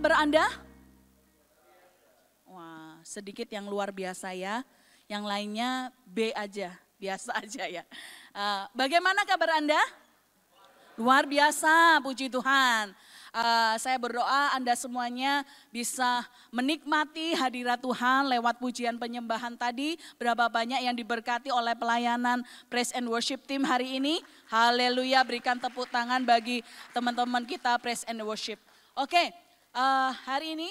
Kabar Anda? Wah, sedikit yang luar biasa ya. Yang lainnya B aja, biasa aja ya. Uh, bagaimana kabar Anda? Luar biasa, puji Tuhan. Uh, saya berdoa Anda semuanya bisa menikmati hadirat Tuhan lewat pujian penyembahan tadi. Berapa banyak yang diberkati oleh pelayanan Praise and Worship Team hari ini. Haleluya, berikan tepuk tangan bagi teman-teman kita Praise and Worship. Oke, uh, eh, hari ini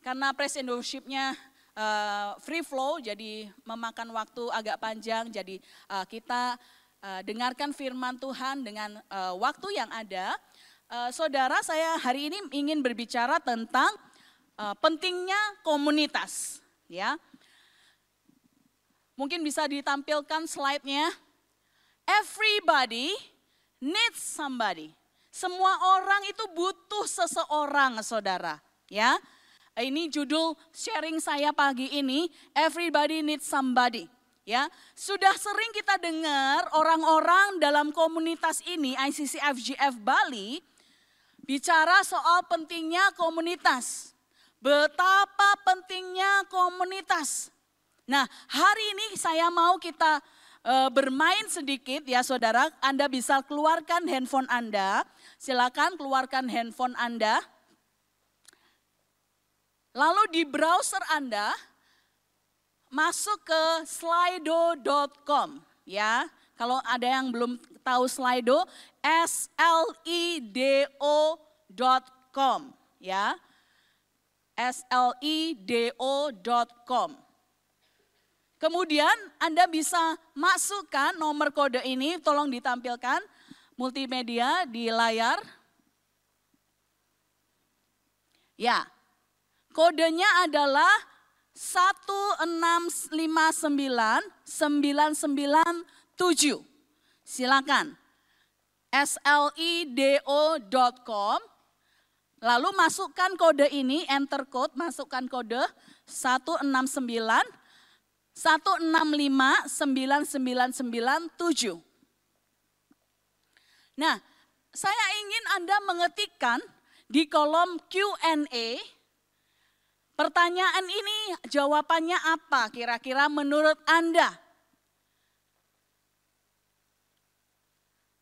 karena praise and worship-nya uh, free flow, jadi memakan waktu agak panjang, jadi uh, kita uh, dengarkan firman Tuhan dengan uh, waktu yang ada. Uh, saudara, saya hari ini ingin berbicara tentang uh, pentingnya komunitas, ya. Mungkin bisa ditampilkan slide-nya. Everybody needs somebody. Semua orang itu butuh seseorang, saudara. Ya, ini judul sharing saya pagi ini. Everybody needs somebody. Ya, sudah sering kita dengar orang-orang dalam komunitas ini ICC FGF Bali bicara soal pentingnya komunitas. Betapa pentingnya komunitas. Nah, hari ini saya mau kita e, bermain sedikit ya saudara. Anda bisa keluarkan handphone Anda. Silakan keluarkan handphone Anda. Lalu di browser Anda masuk ke slido.com ya. Kalau ada yang belum tahu Slido, s l i d o.com ya. s l i d o.com. Kemudian Anda bisa masukkan nomor kode ini, tolong ditampilkan multimedia di layar. Ya, kodenya adalah 1659997. Silakan. slido.com Lalu masukkan kode ini, enter code, masukkan kode 169 1659997. Nah, saya ingin Anda mengetikkan di kolom Q&A pertanyaan ini jawabannya apa kira-kira menurut Anda?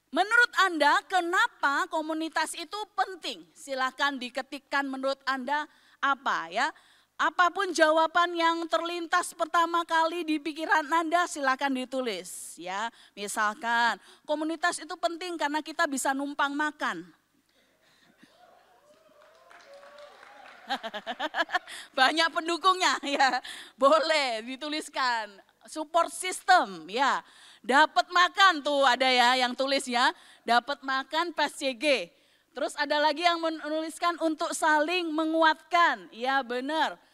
Menurut Anda, kenapa komunitas itu penting? Silahkan diketikkan menurut Anda apa ya. Apa pun jawaban yang terlintas pertama kali di pikiran Anda silakan ditulis ya. Misalkan komunitas itu penting karena kita bisa numpang makan. Banyak pendukungnya ya. Boleh dituliskan. Support system ya. Dapat makan tuh ada ya yang tulis ya. Dapat makan pas CG. Terus ada lagi yang menuliskan untuk saling menguatkan. Ya benar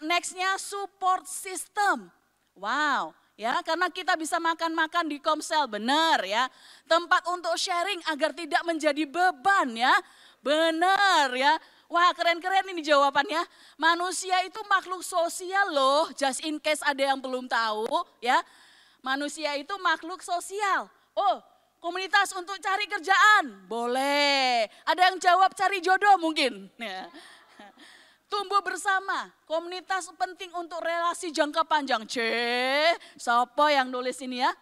Nextnya support system. Wow, ya karena kita bisa makan-makan di Komsel, benar ya. Tempat untuk sharing agar tidak menjadi beban ya. Benar ya. Wah keren-keren ini jawabannya. Manusia itu makhluk sosial loh, just in case ada yang belum tahu ya. Manusia itu makhluk sosial. Oh, komunitas untuk cari kerjaan, boleh. Ada yang jawab cari jodoh mungkin. Ya. Tumbuh bersama, komunitas penting untuk relasi jangka panjang. C, siapa yang nulis ini ya?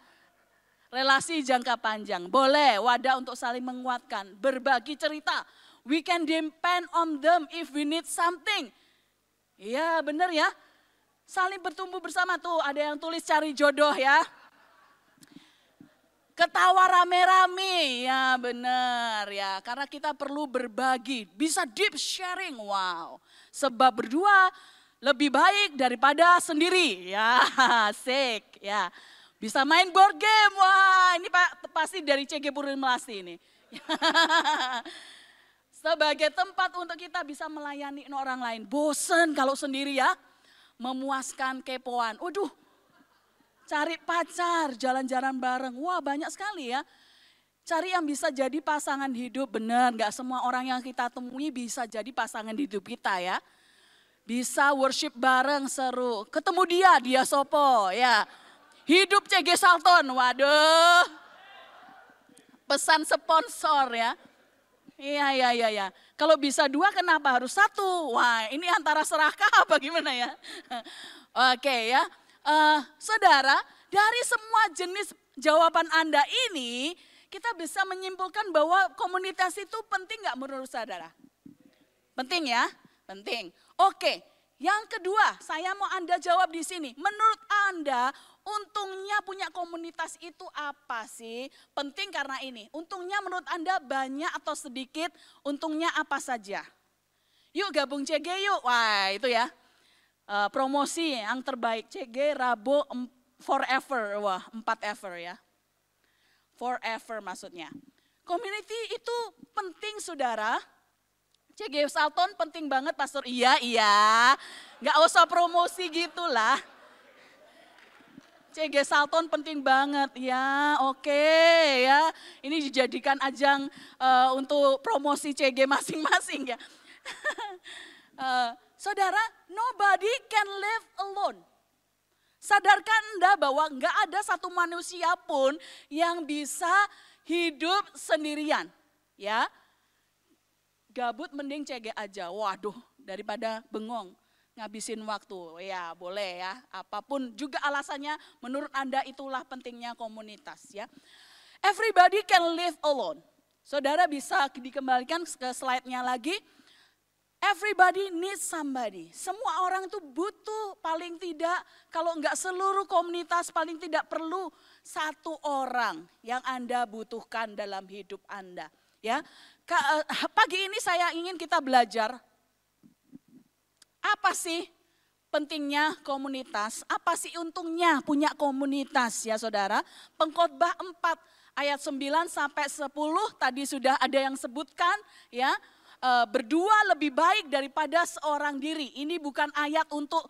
Relasi jangka panjang. Boleh, wadah untuk saling menguatkan, berbagi cerita. We can depend on them if we need something. Iya benar ya. Saling bertumbuh bersama tuh, ada yang tulis cari jodoh ya. Ketawa rame-rame, ya benar ya. Karena kita perlu berbagi, bisa deep sharing, wow. Sebab berdua lebih baik daripada sendiri. Ya, asik ya. Bisa main board game. Wah, ini Pak pasti dari CG Purwin Melasti ini. Sebagai tempat untuk kita bisa melayani orang lain. Bosen kalau sendiri ya. Memuaskan kepoan. Waduh, cari pacar, jalan-jalan bareng. Wah banyak sekali ya. Cari yang bisa jadi pasangan hidup, benar. Gak semua orang yang kita temui bisa jadi pasangan hidup kita ya. Bisa worship bareng seru. Ketemu dia, dia sopo ya. Hidup CG Salton, waduh. Pesan sponsor ya. Iya, iya, iya, iya. Kalau bisa dua kenapa harus satu? Wah ini antara serakah apa gimana ya? Oke ya. Uh, saudara, dari semua jenis jawaban Anda ini, kita bisa menyimpulkan bahwa komunitas itu penting nggak menurut saudara? Penting ya? Penting. Oke, yang kedua, saya mau Anda jawab di sini. Menurut Anda, untungnya punya komunitas itu apa sih? Penting karena ini. Untungnya menurut Anda banyak atau sedikit? Untungnya apa saja? Yuk gabung CG yuk. Wah itu ya. Uh, promosi yang terbaik CG Rabu forever. Wah empat ever ya. Forever maksudnya. Community itu penting saudara CG Salton penting banget pastor. Iya, iya. Nggak usah promosi gitulah. CG Salton penting banget. Ya, oke okay, ya. Ini dijadikan ajang uh, untuk promosi CG masing-masing ya. uh, saudara, nobody can live alone. Sadarkan Anda bahwa nggak ada satu manusia pun yang bisa hidup sendirian. Ya, Gabut mending CG aja. Waduh, daripada bengong ngabisin waktu. Ya, boleh ya. Apa pun juga alasannya menurut Anda itulah pentingnya komunitas ya. Everybody can live alone. Saudara bisa dikembalikan ke slide-nya lagi. Everybody needs somebody. Semua orang itu butuh paling tidak kalau enggak seluruh komunitas paling tidak perlu satu orang yang Anda butuhkan dalam hidup Anda. Ya, Eh, pagi ini saya ingin kita belajar apa sih pentingnya komunitas, apa sih untungnya punya komunitas ya saudara. Pengkhotbah 4 ayat 9 sampai 10 tadi sudah ada yang sebutkan ya. E, berdua lebih baik daripada seorang diri. Ini bukan ayat untuk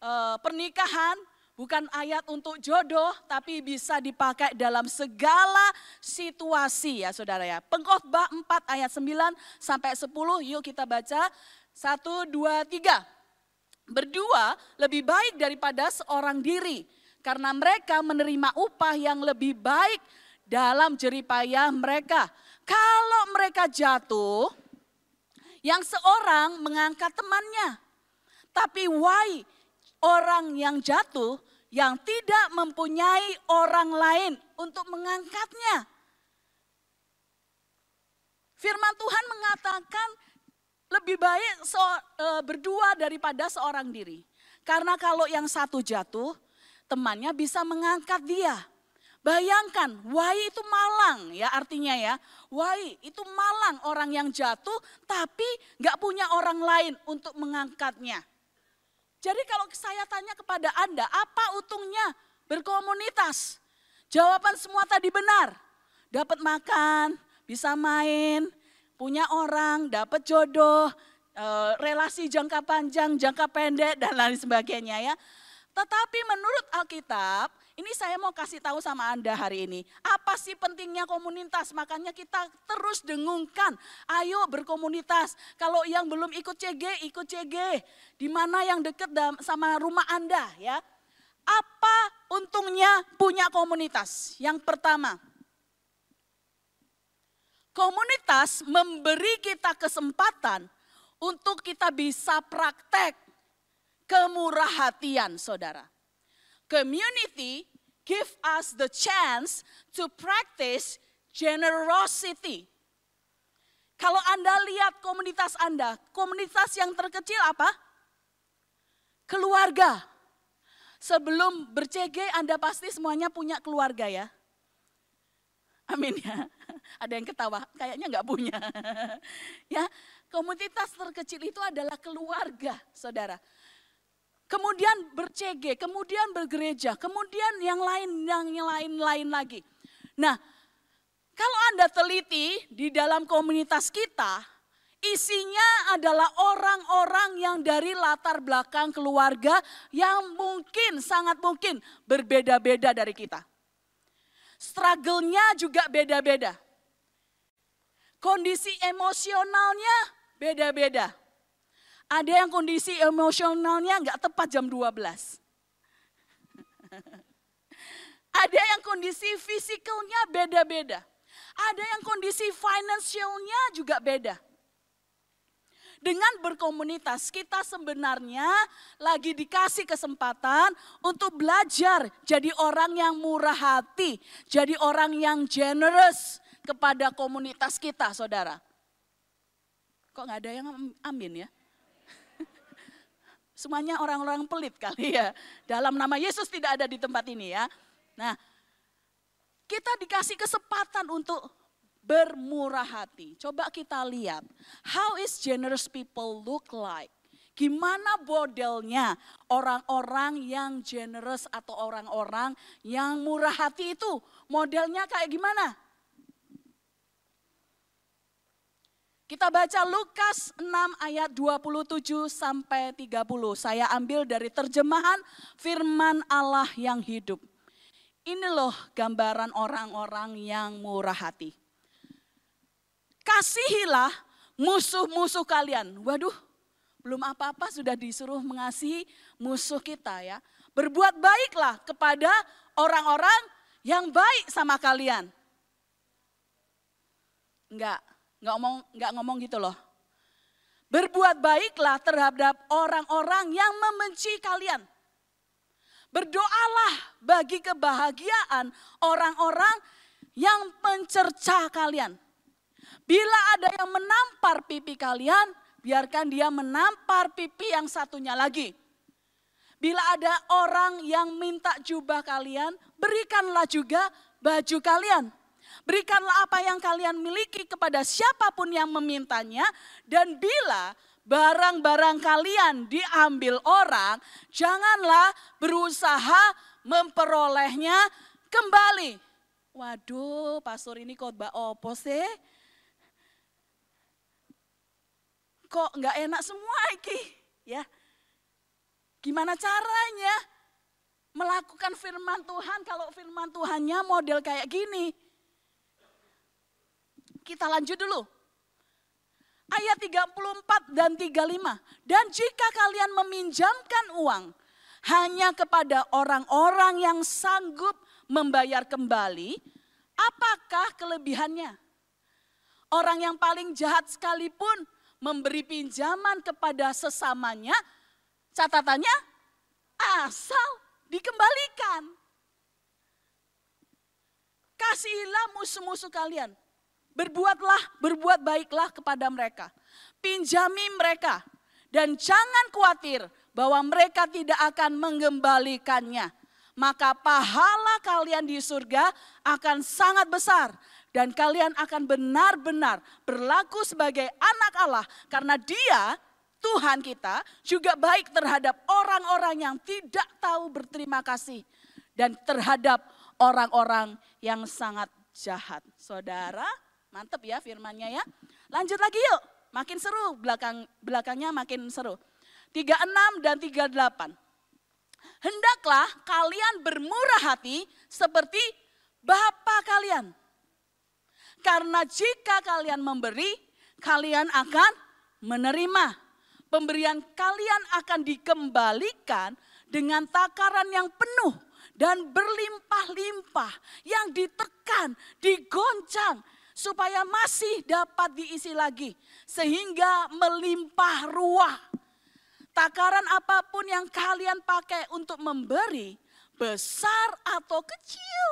e, pernikahan, Bukan ayat untuk jodoh, tapi bisa dipakai dalam segala situasi ya saudara ya. Pengkhotbah 4 ayat 9 sampai 10, yuk kita baca. 1, 2, 3. Berdua lebih baik daripada seorang diri, karena mereka menerima upah yang lebih baik dalam jeripayah mereka. Kalau mereka jatuh, yang seorang mengangkat temannya. Tapi why orang yang jatuh yang tidak mempunyai orang lain untuk mengangkatnya. Firman Tuhan mengatakan lebih baik so, e, berdua daripada seorang diri. Karena kalau yang satu jatuh, temannya bisa mengangkat dia. Bayangkan, wai itu malang ya artinya ya. Wai itu malang orang yang jatuh tapi nggak punya orang lain untuk mengangkatnya. Jadi kalau saya tanya kepada Anda, apa untungnya berkomunitas? Jawaban semua tadi benar. Dapat makan, bisa main, punya orang, dapat jodoh, eh, relasi jangka panjang, jangka pendek, dan lain sebagainya ya. Tetapi menurut Alkitab, ini saya mau kasih tahu sama Anda hari ini. Apa sih pentingnya komunitas? Makanya kita terus dengungkan. Ayo berkomunitas. Kalau yang belum ikut CG, ikut CG. Di mana yang dekat sama rumah Anda ya. Apa untungnya punya komunitas? Yang pertama, komunitas memberi kita kesempatan untuk kita bisa praktek kemurah hatian saudara. Community give us the chance to practice generosity. Kalau Anda lihat komunitas Anda, komunitas yang terkecil apa? Keluarga. Sebelum bercg Anda pasti semuanya punya keluarga ya. Amin ya. Ada yang ketawa, kayaknya nggak punya. ya, komunitas terkecil itu adalah keluarga, saudara kemudian bercege, kemudian bergereja, kemudian yang lain, yang lain-lain lagi. Nah, kalau Anda teliti di dalam komunitas kita, isinya adalah orang-orang yang dari latar belakang keluarga yang mungkin, sangat mungkin berbeda-beda dari kita. Struggle-nya juga beda-beda. Kondisi emosionalnya beda-beda. Ada yang kondisi emosionalnya nggak tepat jam 12. Ada yang kondisi fisikalnya beda-beda. Ada yang kondisi finansialnya juga beda. Dengan berkomunitas, kita sebenarnya lagi dikasih kesempatan untuk belajar jadi orang yang murah hati, jadi orang yang generous kepada komunitas kita, saudara. Kok nggak ada yang amin ya? Semuanya orang-orang pelit kali ya. Dalam nama Yesus tidak ada di tempat ini ya. Nah, kita dikasih kesempatan untuk bermurah hati. Coba kita lihat, how is generous people look like? Gimana modelnya orang-orang yang generous atau orang-orang yang murah hati itu? Modelnya kayak gimana? Kita baca Lukas 6 ayat 27 sampai 30. Saya ambil dari terjemahan firman Allah yang hidup. Ini loh gambaran orang-orang yang murah hati kasihilah musuh-musuh kalian. Waduh, belum apa-apa sudah disuruh mengasihi musuh kita ya. Berbuat baiklah kepada orang-orang yang baik sama kalian. Enggak, enggak ngomong enggak ngomong gitu loh. Berbuat baiklah terhadap orang-orang yang membenci kalian. Berdoalah bagi kebahagiaan orang-orang yang mencerca kalian. Bila ada yang menampar pipi kalian, biarkan dia menampar pipi yang satunya lagi. Bila ada orang yang minta jubah kalian, berikanlah juga baju kalian. Berikanlah apa yang kalian miliki kepada siapa pun yang memintanya. Dan bila barang-barang kalian diambil orang, janganlah berusaha memperolehnya kembali. Waduh, pastor ini khotbah opo sih? kok nggak enak semua iki ya gimana caranya melakukan firman Tuhan kalau firman Tuhannya model kayak gini kita lanjut dulu ayat 34 dan 35 dan jika kalian meminjamkan uang hanya kepada orang-orang yang sanggup membayar kembali apakah kelebihannya orang yang paling jahat sekalipun memberi pinjaman kepada sesamanya, catatannya asal dikembalikan. Kasihilah musuh-musuh kalian. Berbuatlah, berbuat baiklah kepada mereka. Pinjami mereka. Dan jangan khawatir bahwa mereka tidak akan mengembalikannya. Maka pahala kalian di surga akan sangat besar dan kalian akan benar-benar berlaku sebagai anak Allah karena Dia Tuhan kita juga baik terhadap orang-orang yang tidak tahu berterima kasih dan terhadap orang-orang yang sangat jahat. Saudara, mantep ya firmannya ya. Lanjut lagi yuk, makin seru belakang belakangnya makin seru. 36 dan 38. Hendaklah kalian bermurah hati seperti Bapa kalian karena jika kalian memberi, kalian akan menerima. Pemberian kalian akan dikembalikan dengan takaran yang penuh dan berlimpah-limpah yang ditekan, digoncang supaya masih dapat diisi lagi sehingga melimpah ruah. Takaran apa pun yang kalian pakai untuk memberi, besar atau kecil,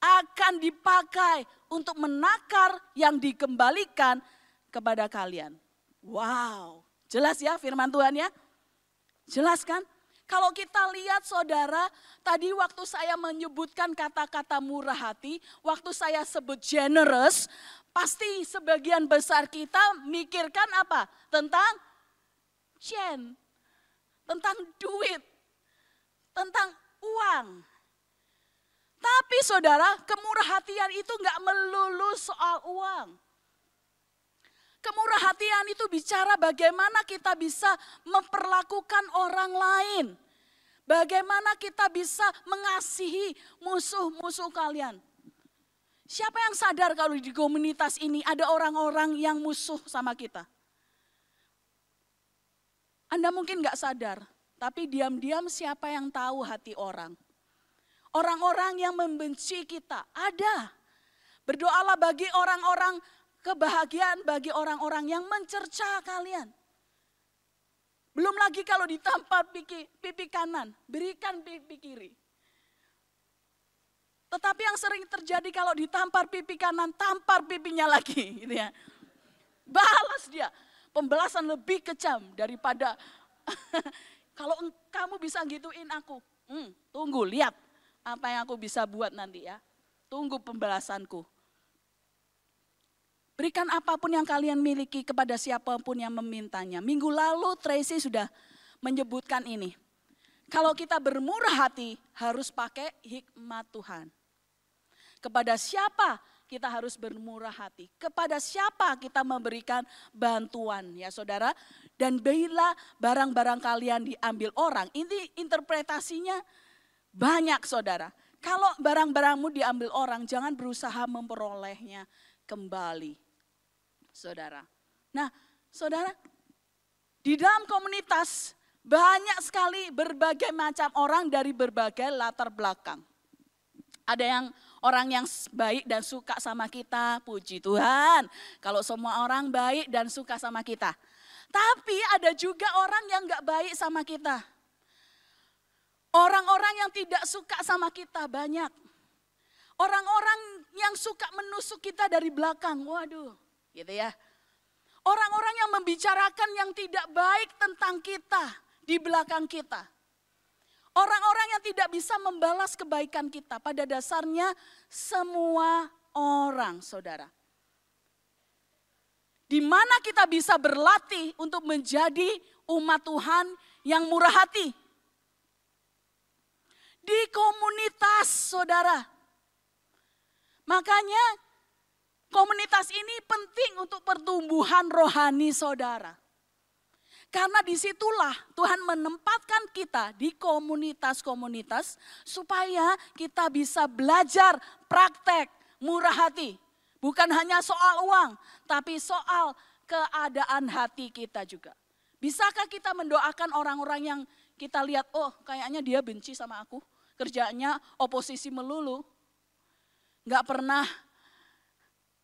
akan dipakai untuk menakar yang dikembalikan kepada kalian. Wow, jelas ya firman Tuhan ya? Jelas kan? Kalau kita lihat saudara, tadi waktu saya menyebutkan kata-kata murah hati, waktu saya sebut generous, pasti sebagian besar kita mikirkan apa? Tentang chen, tentang duit, tentang uang. Tapi saudara, kemurahatian itu nggak melulu soal uang. Kemurahatian itu bicara bagaimana kita bisa memperlakukan orang lain. Bagaimana kita bisa mengasihi musuh-musuh kalian. Siapa yang sadar kalau di komunitas ini ada orang-orang yang musuh sama kita? Anda mungkin nggak sadar, tapi diam-diam siapa yang tahu hati orang? Orang-orang yang membenci kita ada. Berdoalah bagi orang-orang kebahagiaan bagi orang-orang yang mencerca kalian. Belum lagi kalau ditampar pipi, pipi kanan, berikan pipi kiri. Tetapi yang sering terjadi kalau ditampar pipi kanan, tampar pipinya lagi. Gitu ya. Balas dia. Pembalasan lebih kejam daripada kalau kamu bisa gituin aku. Hmm, tunggu, lihat apa yang aku bisa buat nanti ya. Tunggu pembalasanku. Berikan apa pun yang kalian miliki kepada siapa pun yang memintanya. Minggu lalu Tracy sudah menyebutkan ini. Kalau kita bermurah hati harus pakai hikmat Tuhan. Kepada siapa kita harus bermurah hati? Kepada siapa kita memberikan bantuan ya saudara? Dan bila barang-barang kalian diambil orang, ini interpretasinya banyak saudara. Kalau barang-barangmu diambil orang, jangan berusaha memperolehnya kembali saudara. Nah, saudara, di dalam komunitas banyak sekali berbagai macam orang dari berbagai latar belakang. Ada yang orang yang baik dan suka sama kita, puji Tuhan. Kalau semua orang baik dan suka sama kita. Tapi ada juga orang yang gak baik sama kita. Orang-orang yang tidak suka sama kita banyak. Orang-orang yang suka menusuk kita dari belakang. Waduh, gitu ya. Orang-orang yang membicarakan yang tidak baik tentang kita di belakang kita. Orang-orang yang tidak bisa membalas kebaikan kita pada dasarnya semua orang, Saudara. Di mana kita bisa berlatih untuk menjadi umat Tuhan yang murah hati? Di komunitas, Saudara. Makanya Komunitas ini penting untuk pertumbuhan rohani saudara. Karena di situlah Tuhan menempatkan kita di komunitas-komunitas supaya kita bisa belajar praktek murah hati. Bukan hanya soal uang, tapi soal keadaan hati kita juga. Bisakah kita mendoakan orang-orang yang kita lihat, oh kayaknya dia benci sama aku. Kerjanya oposisi melulu. Gak pernah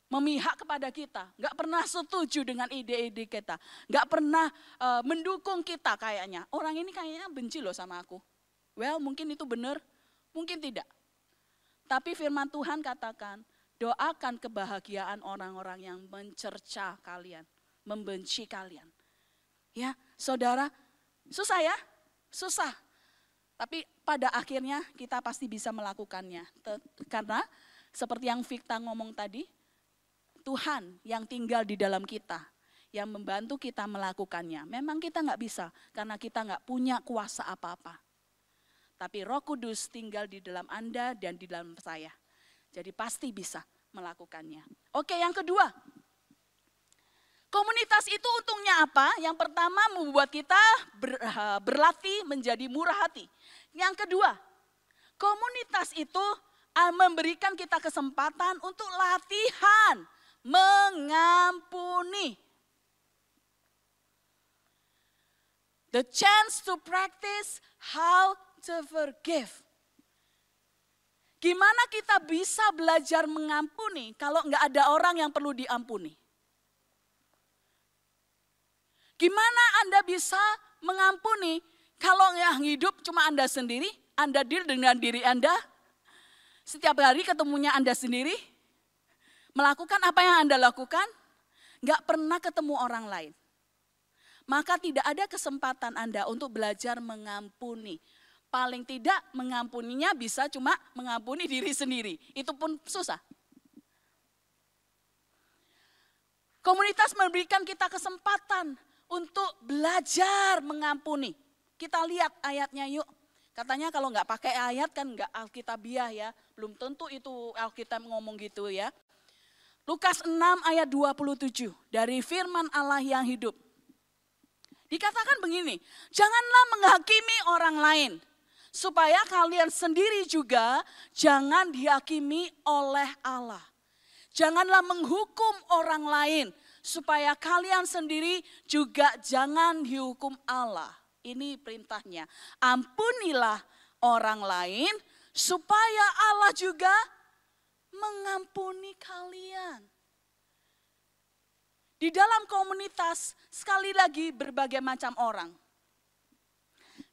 memihak kepada kita, nggak pernah setuju dengan ide-ide kita, nggak pernah uh, mendukung kita kayaknya. Orang ini kayaknya benci loh sama aku. Well, mungkin itu benar, mungkin tidak. Tapi firman Tuhan katakan, doakan kebahagiaan orang-orang yang mencerca kalian, membenci kalian. Ya, saudara, susah ya? Susah. Tapi pada akhirnya kita pasti bisa melakukannya. Karena seperti yang Victa ngomong tadi, Tuhan yang tinggal di dalam kita, yang membantu kita melakukannya. Memang kita nggak bisa, karena kita nggak punya kuasa apa-apa. Tapi roh kudus tinggal di dalam Anda dan di dalam saya. Jadi pasti bisa melakukannya. Oke yang kedua, komunitas itu untungnya apa? Yang pertama membuat kita ber, berlatih menjadi murah hati. Yang kedua, komunitas itu memberikan kita kesempatan untuk latihan mengampuni. The chance to practice how to forgive. Gimana kita bisa belajar mengampuni kalau nggak ada orang yang perlu diampuni? Gimana Anda bisa mengampuni kalau yang hidup cuma Anda sendiri? Anda deal dengan diri Anda? Setiap hari ketemunya Anda sendiri? Melakukan apa yang Anda lakukan, nggak pernah ketemu orang lain. Maka tidak ada kesempatan Anda untuk belajar mengampuni. Paling tidak mengampuninya bisa cuma mengampuni diri sendiri. Itu pun susah. Komunitas memberikan kita kesempatan untuk belajar mengampuni. Kita lihat ayatnya yuk. Katanya kalau nggak pakai ayat kan nggak alkitabiah ya. Belum tentu itu Alkitab ngomong gitu ya. Lukas 6 ayat 27 dari firman Allah yang hidup. Dikatakan begini, janganlah menghakimi orang lain supaya kalian sendiri juga jangan dihakimi oleh Allah. Janganlah menghukum orang lain supaya kalian sendiri juga jangan dihukum Allah. Ini perintahnya. Ampunilah orang lain supaya Allah juga mengampuni kalian. Di dalam komunitas, sekali lagi berbagai macam orang.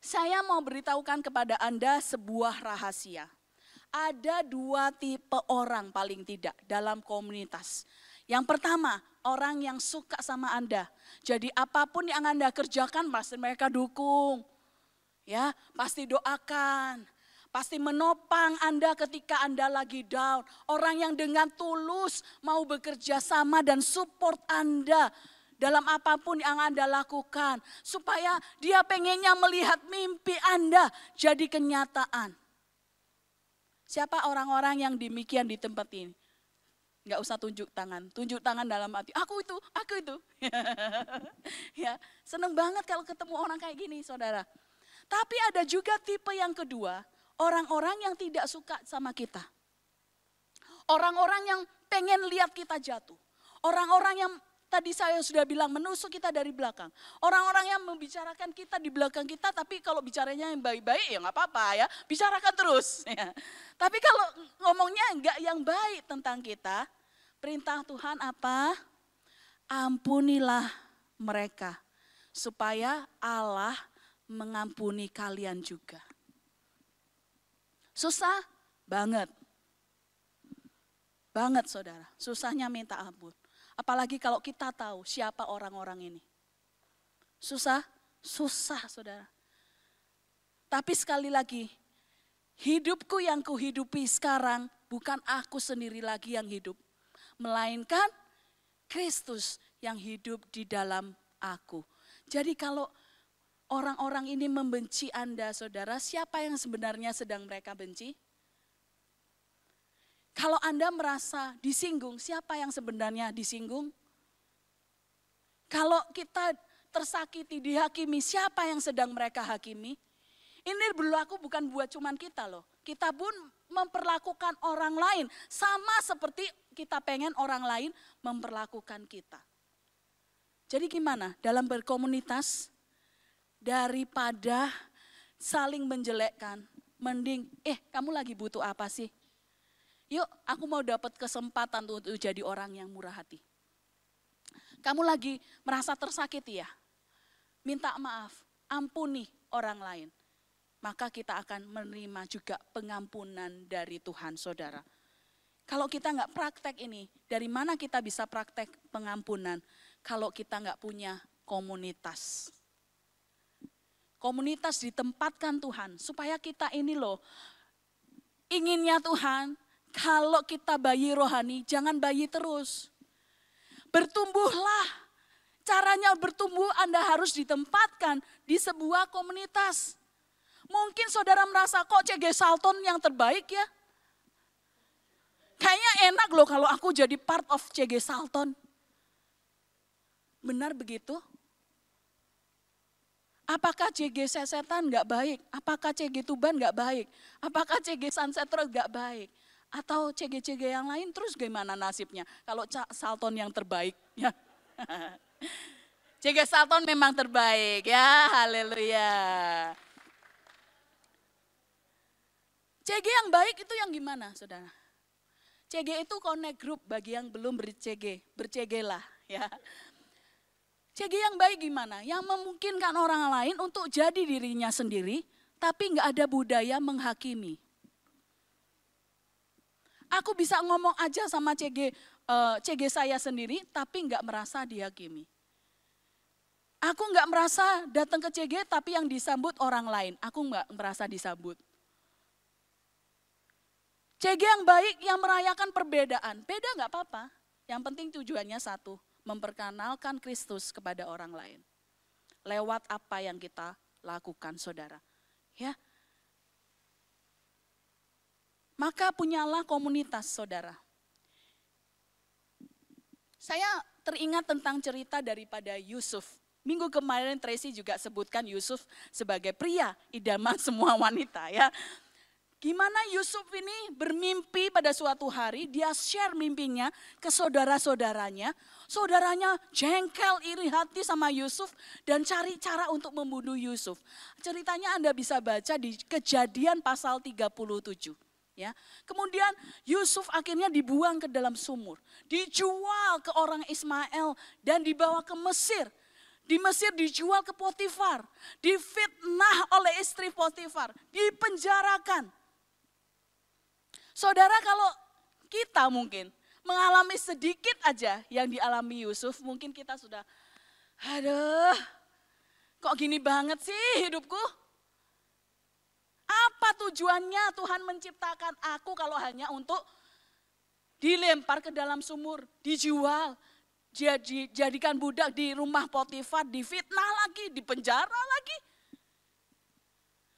Saya mau beritahukan kepada Anda sebuah rahasia. Ada dua tipe orang paling tidak dalam komunitas. Yang pertama, orang yang suka sama Anda. Jadi apa pun yang Anda kerjakan pasti mereka dukung. Ya, pasti doakan. Pasti menopang Anda ketika Anda lagi down. Orang yang dengan tulus mau bekerja sama dan support Anda dalam apa pun yang Anda lakukan. Supaya dia pengennya melihat mimpi Anda jadi kenyataan. Siapa orang-orang yang demikian di tempat ini? Enggak usah tunjuk tangan, tunjuk tangan dalam hati. Aku itu, aku itu. ya, seneng banget kalau ketemu orang kayak gini, saudara. Tapi ada juga tipe yang kedua, orang-orang yang tidak suka sama kita. Orang-orang yang pengen lihat kita jatuh. Orang-orang yang tadi saya sudah bilang menusuk kita dari belakang. Orang-orang yang membicarakan kita di belakang kita, tapi kalau bicaranya yang baik-baik ya nggak apa-apa ya, bicarakan terus. Ya. Tapi kalau ngomongnya nggak yang baik tentang kita, perintah Tuhan apa? Ampunilah mereka supaya Allah mengampuni kalian juga. Susah banget. Banget saudara, susahnya minta ampun. Apalagi kalau kita tahu siapa orang-orang ini. Susah, susah saudara. Tapi sekali lagi, hidupku yang kuhidupi sekarang bukan aku sendiri lagi yang hidup. Melainkan Kristus yang hidup di dalam aku. Jadi kalau orang-orang ini membenci Anda, saudara, siapa yang sebenarnya sedang mereka benci? Kalau Anda merasa disinggung, siapa yang sebenarnya disinggung? Kalau kita tersakiti, dihakimi, siapa yang sedang mereka hakimi? Ini berlaku bukan buat cuman kita loh. Kita pun memperlakukan orang lain sama seperti kita pengen orang lain memperlakukan kita. Jadi gimana? Dalam berkomunitas, daripada saling menjelekkan. Mending, eh kamu lagi butuh apa sih? Yuk aku mau dapat kesempatan untuk jadi orang yang murah hati. Kamu lagi merasa tersakiti ya? Minta maaf, ampuni orang lain. Maka kita akan menerima juga pengampunan dari Tuhan saudara. Kalau kita nggak praktek ini, dari mana kita bisa praktek pengampunan? Kalau kita nggak punya komunitas komunitas ditempatkan Tuhan supaya kita ini loh inginnya Tuhan kalau kita bayi rohani jangan bayi terus. Bertumbuhlah. Caranya bertumbuh Anda harus ditempatkan di sebuah komunitas. Mungkin saudara merasa kok CG Salton yang terbaik ya. Kayaknya enak loh kalau aku jadi part of CG Salton. Benar begitu? Apakah CG Sesetan nggak baik? Apakah CG Tuban nggak baik? Apakah CG Sunset Road nggak baik? Atau CG-CG yang lain terus gimana nasibnya? Kalau Salton yang terbaik, ya. CG Salton memang terbaik, ya, haleluya. CG yang baik itu yang gimana, saudara? CG itu connect group bagi yang belum ber-CG, ber-CG lah, ya. CG yang baik gimana? Yang memungkinkan orang lain untuk jadi dirinya sendiri, tapi nggak ada budaya menghakimi. Aku bisa ngomong aja sama CG, eh, CG saya sendiri, tapi nggak merasa dihakimi. Aku nggak merasa datang ke CG, tapi yang disambut orang lain. Aku nggak merasa disambut. CG yang baik yang merayakan perbedaan, beda nggak apa-apa. Yang penting tujuannya satu, memperkenalkan Kristus kepada orang lain. Lewat apa yang kita lakukan, saudara. Ya. Maka punyalah komunitas, saudara. Saya teringat tentang cerita daripada Yusuf. Minggu kemarin Tracy juga sebutkan Yusuf sebagai pria idaman semua wanita ya. Gimana Yusuf ini bermimpi pada suatu hari, dia share mimpinya ke saudara-saudaranya. Saudaranya jengkel, iri hati sama Yusuf dan cari cara untuk membunuh Yusuf. Ceritanya Anda bisa baca di kejadian pasal 37. Ya. Kemudian Yusuf akhirnya dibuang ke dalam sumur, dijual ke orang Ismail dan dibawa ke Mesir. Di Mesir dijual ke Potifar, difitnah oleh istri Potifar, dipenjarakan. Saudara kalau kita mungkin mengalami sedikit aja yang dialami Yusuf, mungkin kita sudah, aduh kok gini banget sih hidupku? Apa tujuannya Tuhan menciptakan aku kalau hanya untuk dilempar ke dalam sumur, dijual, jadi jadikan budak di rumah Potifar, difitnah lagi, dipenjara lagi.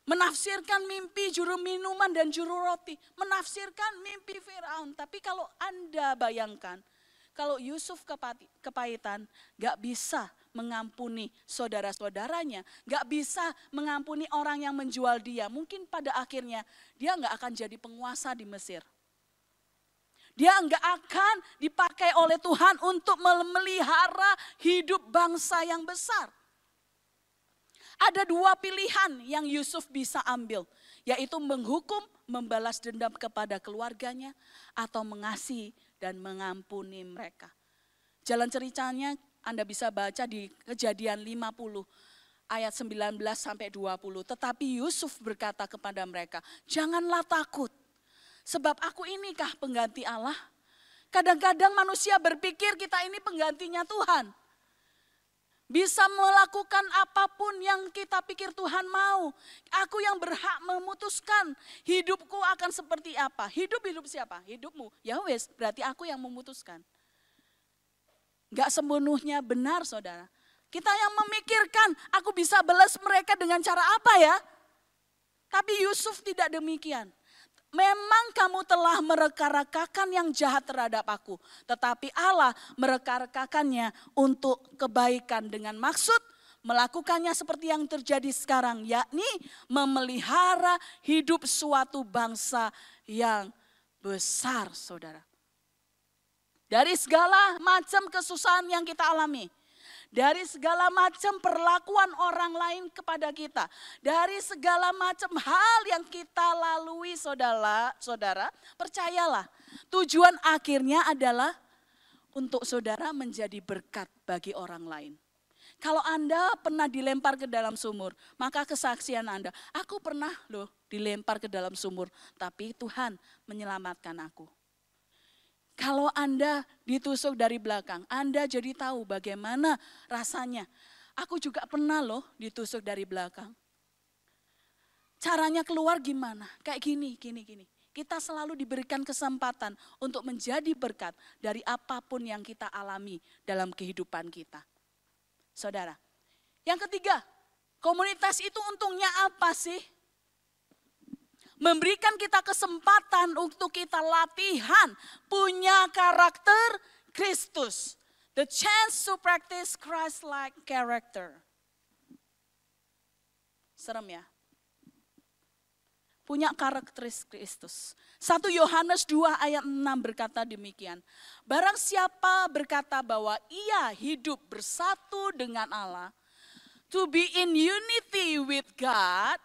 Menafsirkan mimpi juru minuman dan juru roti, menafsirkan mimpi Firaun. Tapi kalau Anda bayangkan, kalau Yusuf kepahitan, gak bisa mengampuni saudara-saudaranya, gak bisa mengampuni orang yang menjual dia. Mungkin pada akhirnya dia gak akan jadi penguasa di Mesir. Dia nggak akan dipakai oleh Tuhan untuk memelihara hidup bangsa yang besar. Ada dua pilihan yang Yusuf bisa ambil, yaitu menghukum, membalas dendam kepada keluarganya, atau mengasihi dan mengampuni mereka. Jalan ceritanya anda bisa baca di kejadian 50 ayat 19 sampai 20. Tetapi Yusuf berkata kepada mereka, janganlah takut. Sebab aku inikah pengganti Allah? Kadang-kadang manusia berpikir kita ini penggantinya Tuhan. Bisa melakukan apa pun yang kita pikir Tuhan mau. Aku yang berhak memutuskan hidupku akan seperti apa. Hidup hidup siapa? Hidupmu. Ya wes, berarti aku yang memutuskan. Gak sepenuhnya benar saudara. Kita yang memikirkan aku bisa belas mereka dengan cara apa ya. Tapi Yusuf tidak demikian. Memang kamu telah mereka-rekakan yang jahat terhadap aku. Tetapi Allah mereka-rekakannya untuk kebaikan dengan maksud melakukannya seperti yang terjadi sekarang. Yakni memelihara hidup suatu bangsa yang besar saudara. Dari segala macam kesusahan yang kita alami. Dari segala macam perlakuan orang lain kepada kita. Dari segala macam hal yang kita lalui saudara, saudara, percayalah. Tujuan akhirnya adalah untuk saudara menjadi berkat bagi orang lain. Kalau Anda pernah dilempar ke dalam sumur, maka kesaksian Anda, aku pernah loh dilempar ke dalam sumur, tapi Tuhan menyelamatkan aku. Kalau Anda ditusuk dari belakang, Anda jadi tahu bagaimana rasanya. Aku juga pernah loh ditusuk dari belakang. Caranya keluar gimana? Kayak gini, gini, gini. Kita selalu diberikan kesempatan untuk menjadi berkat dari apa pun yang kita alami dalam kehidupan kita. Saudara, yang ketiga, komunitas itu untungnya apa sih? Memberikan kita kesempatan untuk kita latihan punya karakter Kristus. The chance to practice Christ-like character. Serem ya? Punya karakteristik Kristus. 1 Yohanes 2 ayat 6 berkata demikian. Barang siapa berkata bahwa ia hidup bersatu dengan Allah, to be in unity with God,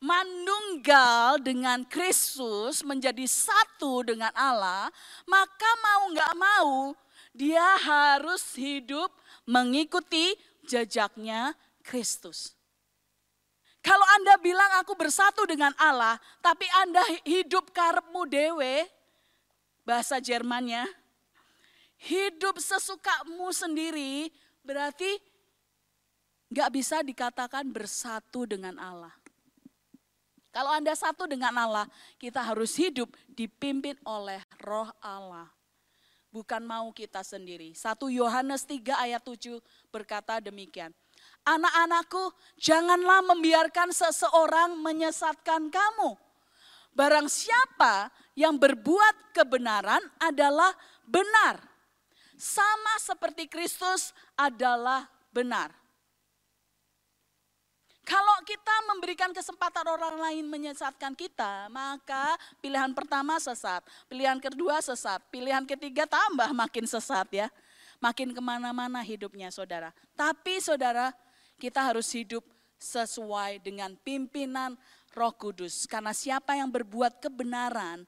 manunggal dengan Kristus menjadi satu dengan Allah, maka mau nggak mau dia harus hidup mengikuti jejaknya Kristus. Kalau Anda bilang aku bersatu dengan Allah, tapi Anda hidup karepmu dewe, bahasa Jermannya, hidup sesukamu sendiri, berarti nggak bisa dikatakan bersatu dengan Allah. Kalau Anda satu dengan Allah, kita harus hidup dipimpin oleh roh Allah. Bukan mau kita sendiri. 1 Yohanes 3 ayat 7 berkata demikian. Anak-anakku, janganlah membiarkan seseorang menyesatkan kamu. Barang siapa yang berbuat kebenaran adalah benar. Sama seperti Kristus adalah benar. Kalau kita memberikan kesempatan orang lain menyesatkan kita, maka pilihan pertama sesat, pilihan kedua sesat, pilihan ketiga tambah makin sesat ya. Makin ke mana-mana hidupnya saudara. Tapi saudara, kita harus hidup sesuai dengan pimpinan Roh Kudus. Karena siapa yang berbuat kebenaran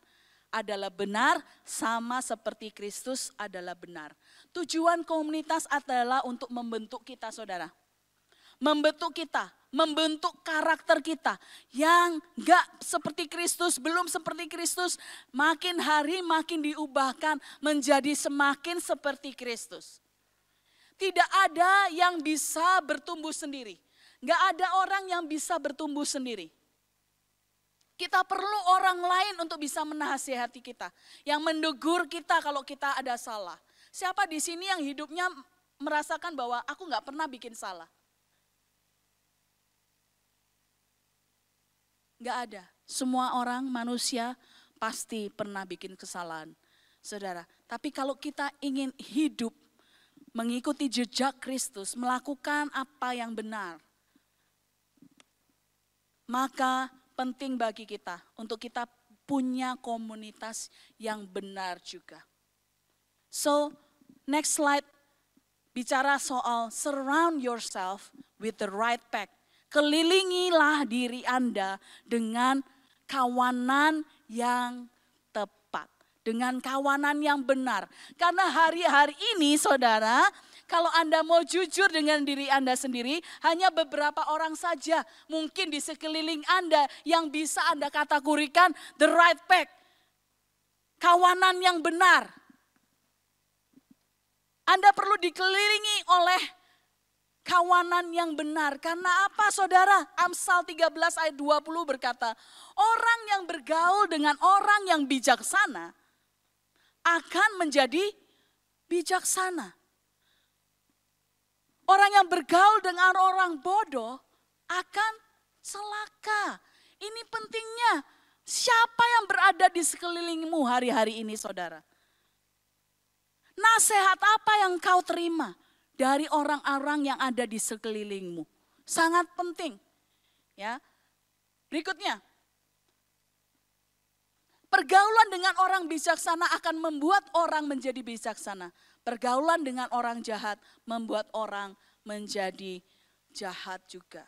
adalah benar sama seperti Kristus adalah benar. Tujuan komunitas adalah untuk membentuk kita saudara. Membentuk kita, membentuk karakter kita yang gak seperti Kristus, belum seperti Kristus, makin hari makin diubahkan menjadi semakin seperti Kristus. Tidak ada yang bisa bertumbuh sendiri. Gak ada orang yang bisa bertumbuh sendiri. Kita perlu orang lain untuk bisa menasihati kita. Yang mendegur kita kalau kita ada salah. Siapa di sini yang hidupnya merasakan bahwa aku gak pernah bikin salah? Gak ada. Semua orang manusia pasti pernah bikin kesalahan. Saudara, tapi kalau kita ingin hidup mengikuti jejak Kristus, melakukan apa yang benar, maka penting bagi kita untuk kita punya komunitas yang benar juga. So, next slide bicara soal surround yourself with the right pack Kelilingilah diri Anda dengan kawanan yang tepat. Dengan kawanan yang benar. Karena hari-hari ini saudara, kalau Anda mau jujur dengan diri Anda sendiri, hanya beberapa orang saja mungkin di sekeliling Anda yang bisa Anda kategorikan the right pack. Kawanan yang benar. Anda perlu dikelilingi oleh kawanan yang benar. Karena apa saudara? Amsal 13 ayat 20 berkata, orang yang bergaul dengan orang yang bijaksana akan menjadi bijaksana. Orang yang bergaul dengan orang bodoh akan celaka. Ini pentingnya. Siapa yang berada di sekelilingmu hari-hari ini saudara? Nasihat apa yang kau terima? Dari orang-orang yang ada di sekelilingmu. Sangat penting. Ya. Berikutnya. Pergaulan dengan orang bijaksana akan membuat orang menjadi bijaksana. Pergaulan dengan orang jahat membuat orang menjadi jahat juga.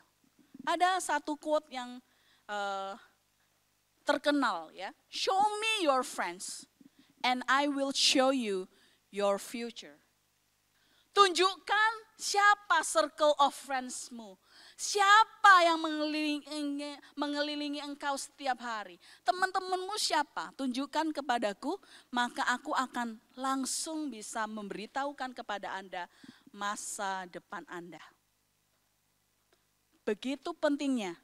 Ada satu quote yang uh, terkenal ya. Show me your friends and I will show you your future. Tunjukkan siapa circle of friendsmu. Siapa yang mengelilingi, mengelilingi engkau setiap hari. Teman-temanmu siapa? Tunjukkan kepadaku, maka aku akan langsung bisa memberitahukan kepada Anda masa depan Anda. Begitu pentingnya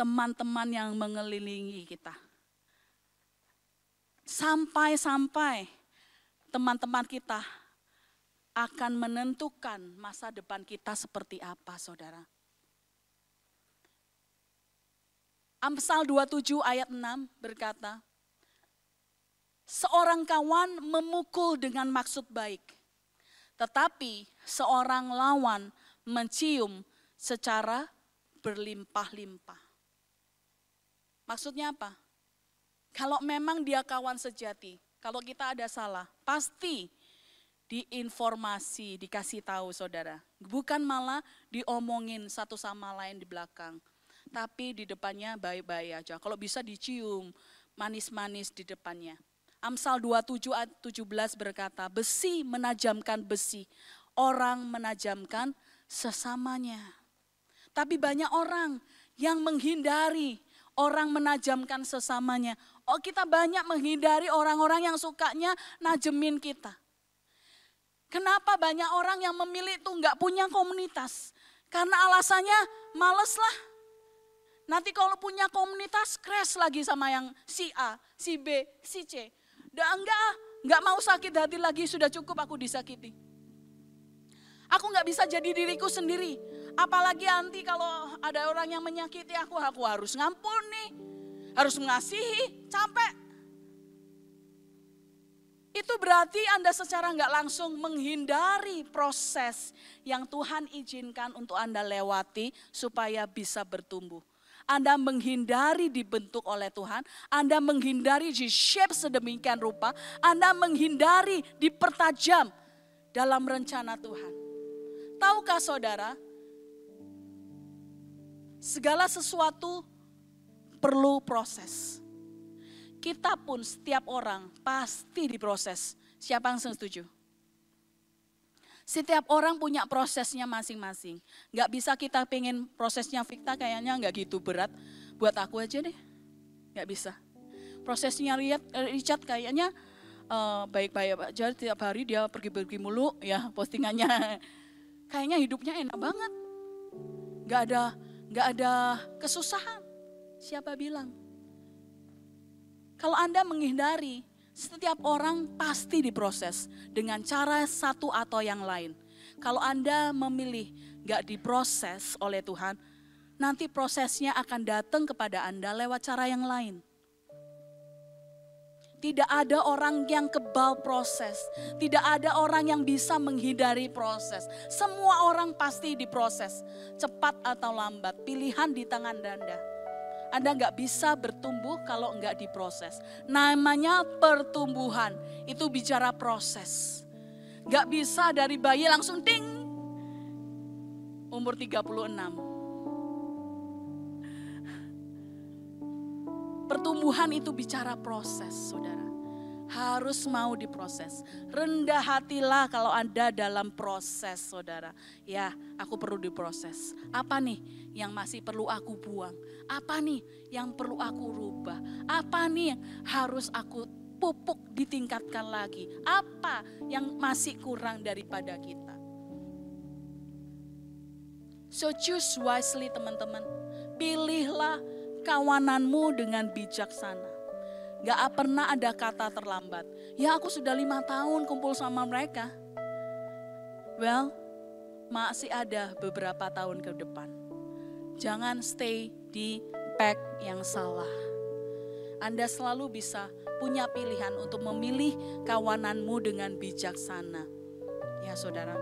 teman-teman yang mengelilingi kita. Sampai-sampai teman-teman kita akan menentukan masa depan kita seperti apa, saudara. Amsal 27 ayat 6 berkata, Seorang kawan memukul dengan maksud baik, tetapi seorang lawan mencium secara berlimpah-limpah. Maksudnya apa? Kalau memang dia kawan sejati, kalau kita ada salah, pasti diinformasi, dikasih tahu saudara. Bukan malah diomongin satu sama lain di belakang. Tapi di depannya baik-baik aja. Kalau bisa dicium, manis-manis di depannya. Amsal 27 ayat 17 berkata, besi menajamkan besi, orang menajamkan sesamanya. Tapi banyak orang yang menghindari orang menajamkan sesamanya. Oh kita banyak menghindari orang-orang yang sukanya najemin kita. Kenapa banyak orang yang memilih itu nggak punya komunitas? Karena alasannya males lah. Nanti kalau punya komunitas crash lagi sama yang si A, si B, si C. Udah enggak, enggak mau sakit hati lagi, sudah cukup aku disakiti. Aku nggak bisa jadi diriku sendiri. Apalagi nanti kalau ada orang yang menyakiti aku, aku harus ngampuni, harus mengasihi, capek. Itu berarti Anda secara nggak langsung menghindari proses yang Tuhan izinkan untuk Anda lewati supaya bisa bertumbuh. Anda menghindari dibentuk oleh Tuhan, Anda menghindari di shape sedemikian rupa, Anda menghindari dipertajam dalam rencana Tuhan. Tahukah saudara, Segala sesuatu perlu proses. Kita pun setiap orang pasti diproses. Siapa yang setuju? Setiap orang punya prosesnya masing-masing. Gak bisa kita pengen prosesnya Victa kayaknya gak gitu berat. Buat aku aja deh. Gak bisa. Prosesnya Richard, Richard kayaknya uh, baik-baik aja. Tiap hari dia pergi-pergi mulu ya postingannya. Kayaknya hidupnya enak banget. Gak ada, gak ada kesusahan. Siapa bilang? Kalau Anda menghindari, setiap orang pasti diproses dengan cara satu atau yang lain. Kalau Anda memilih gak diproses oleh Tuhan, nanti prosesnya akan datang kepada Anda lewat cara yang lain. Tidak ada orang yang kebal proses. Tidak ada orang yang bisa menghindari proses. Semua orang pasti diproses. Cepat atau lambat, pilihan di tangan Anda. Anda nggak bisa bertumbuh kalau nggak diproses. Namanya pertumbuhan, itu bicara proses. Nggak bisa dari bayi langsung ting. Umur 36. Pertumbuhan itu bicara proses, saudara harus mau diproses. Rendah hatilah kalau Anda dalam proses, saudara. Ya, aku perlu diproses. Apa nih yang masih perlu aku buang? Apa nih yang perlu aku rubah? Apa nih yang harus aku pupuk ditingkatkan lagi? Apa yang masih kurang daripada kita? So choose wisely teman-teman. Pilihlah kawananmu dengan bijaksana Gak pernah ada kata terlambat. Ya aku sudah lima tahun kumpul sama mereka. Well, masih ada beberapa tahun ke depan. Jangan stay di pack yang salah. Anda selalu bisa punya pilihan untuk memilih kawananmu dengan bijaksana. Ya saudara.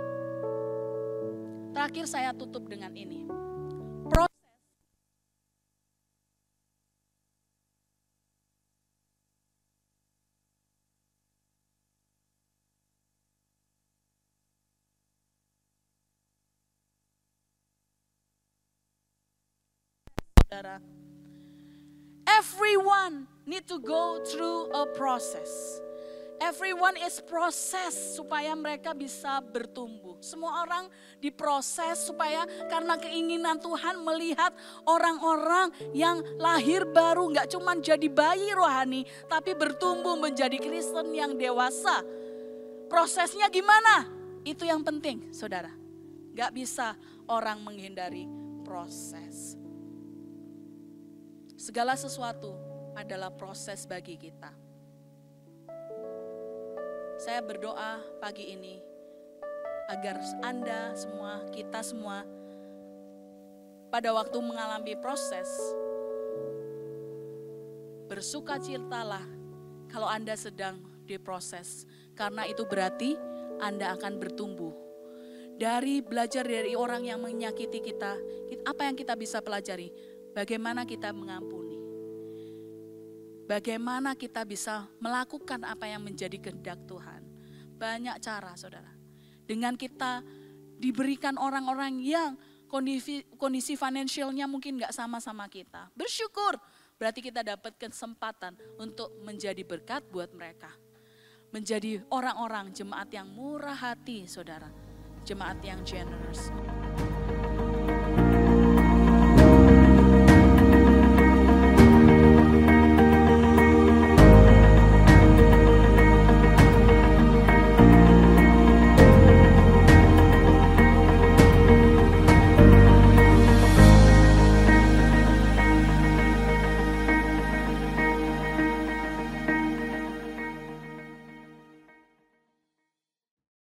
Terakhir saya tutup dengan ini. Saudara. Everyone need to go through a process. Everyone is process supaya mereka bisa bertumbuh. Semua orang diproses supaya karena keinginan Tuhan melihat orang-orang yang lahir baru nggak cuma jadi bayi rohani, tapi bertumbuh menjadi Kristen yang dewasa. Prosesnya gimana? Itu yang penting, saudara. Gak bisa orang menghindari proses. Segala sesuatu adalah proses bagi kita. Saya berdoa pagi ini agar Anda semua, kita semua pada waktu mengalami proses bersuka citalah kalau Anda sedang diproses karena itu berarti Anda akan bertumbuh. Dari belajar dari orang yang menyakiti kita, apa yang kita bisa pelajari? Bagaimana kita mengampuni? Bagaimana kita bisa melakukan apa yang menjadi kehendak Tuhan? Banyak cara, saudara. Dengan kita diberikan orang-orang yang kondisi, kondisi finansialnya mungkin nggak sama-sama kita. Bersyukur, berarti kita dapat kesempatan untuk menjadi berkat buat mereka. Menjadi orang-orang jemaat yang murah hati, saudara. Jemaat yang generous.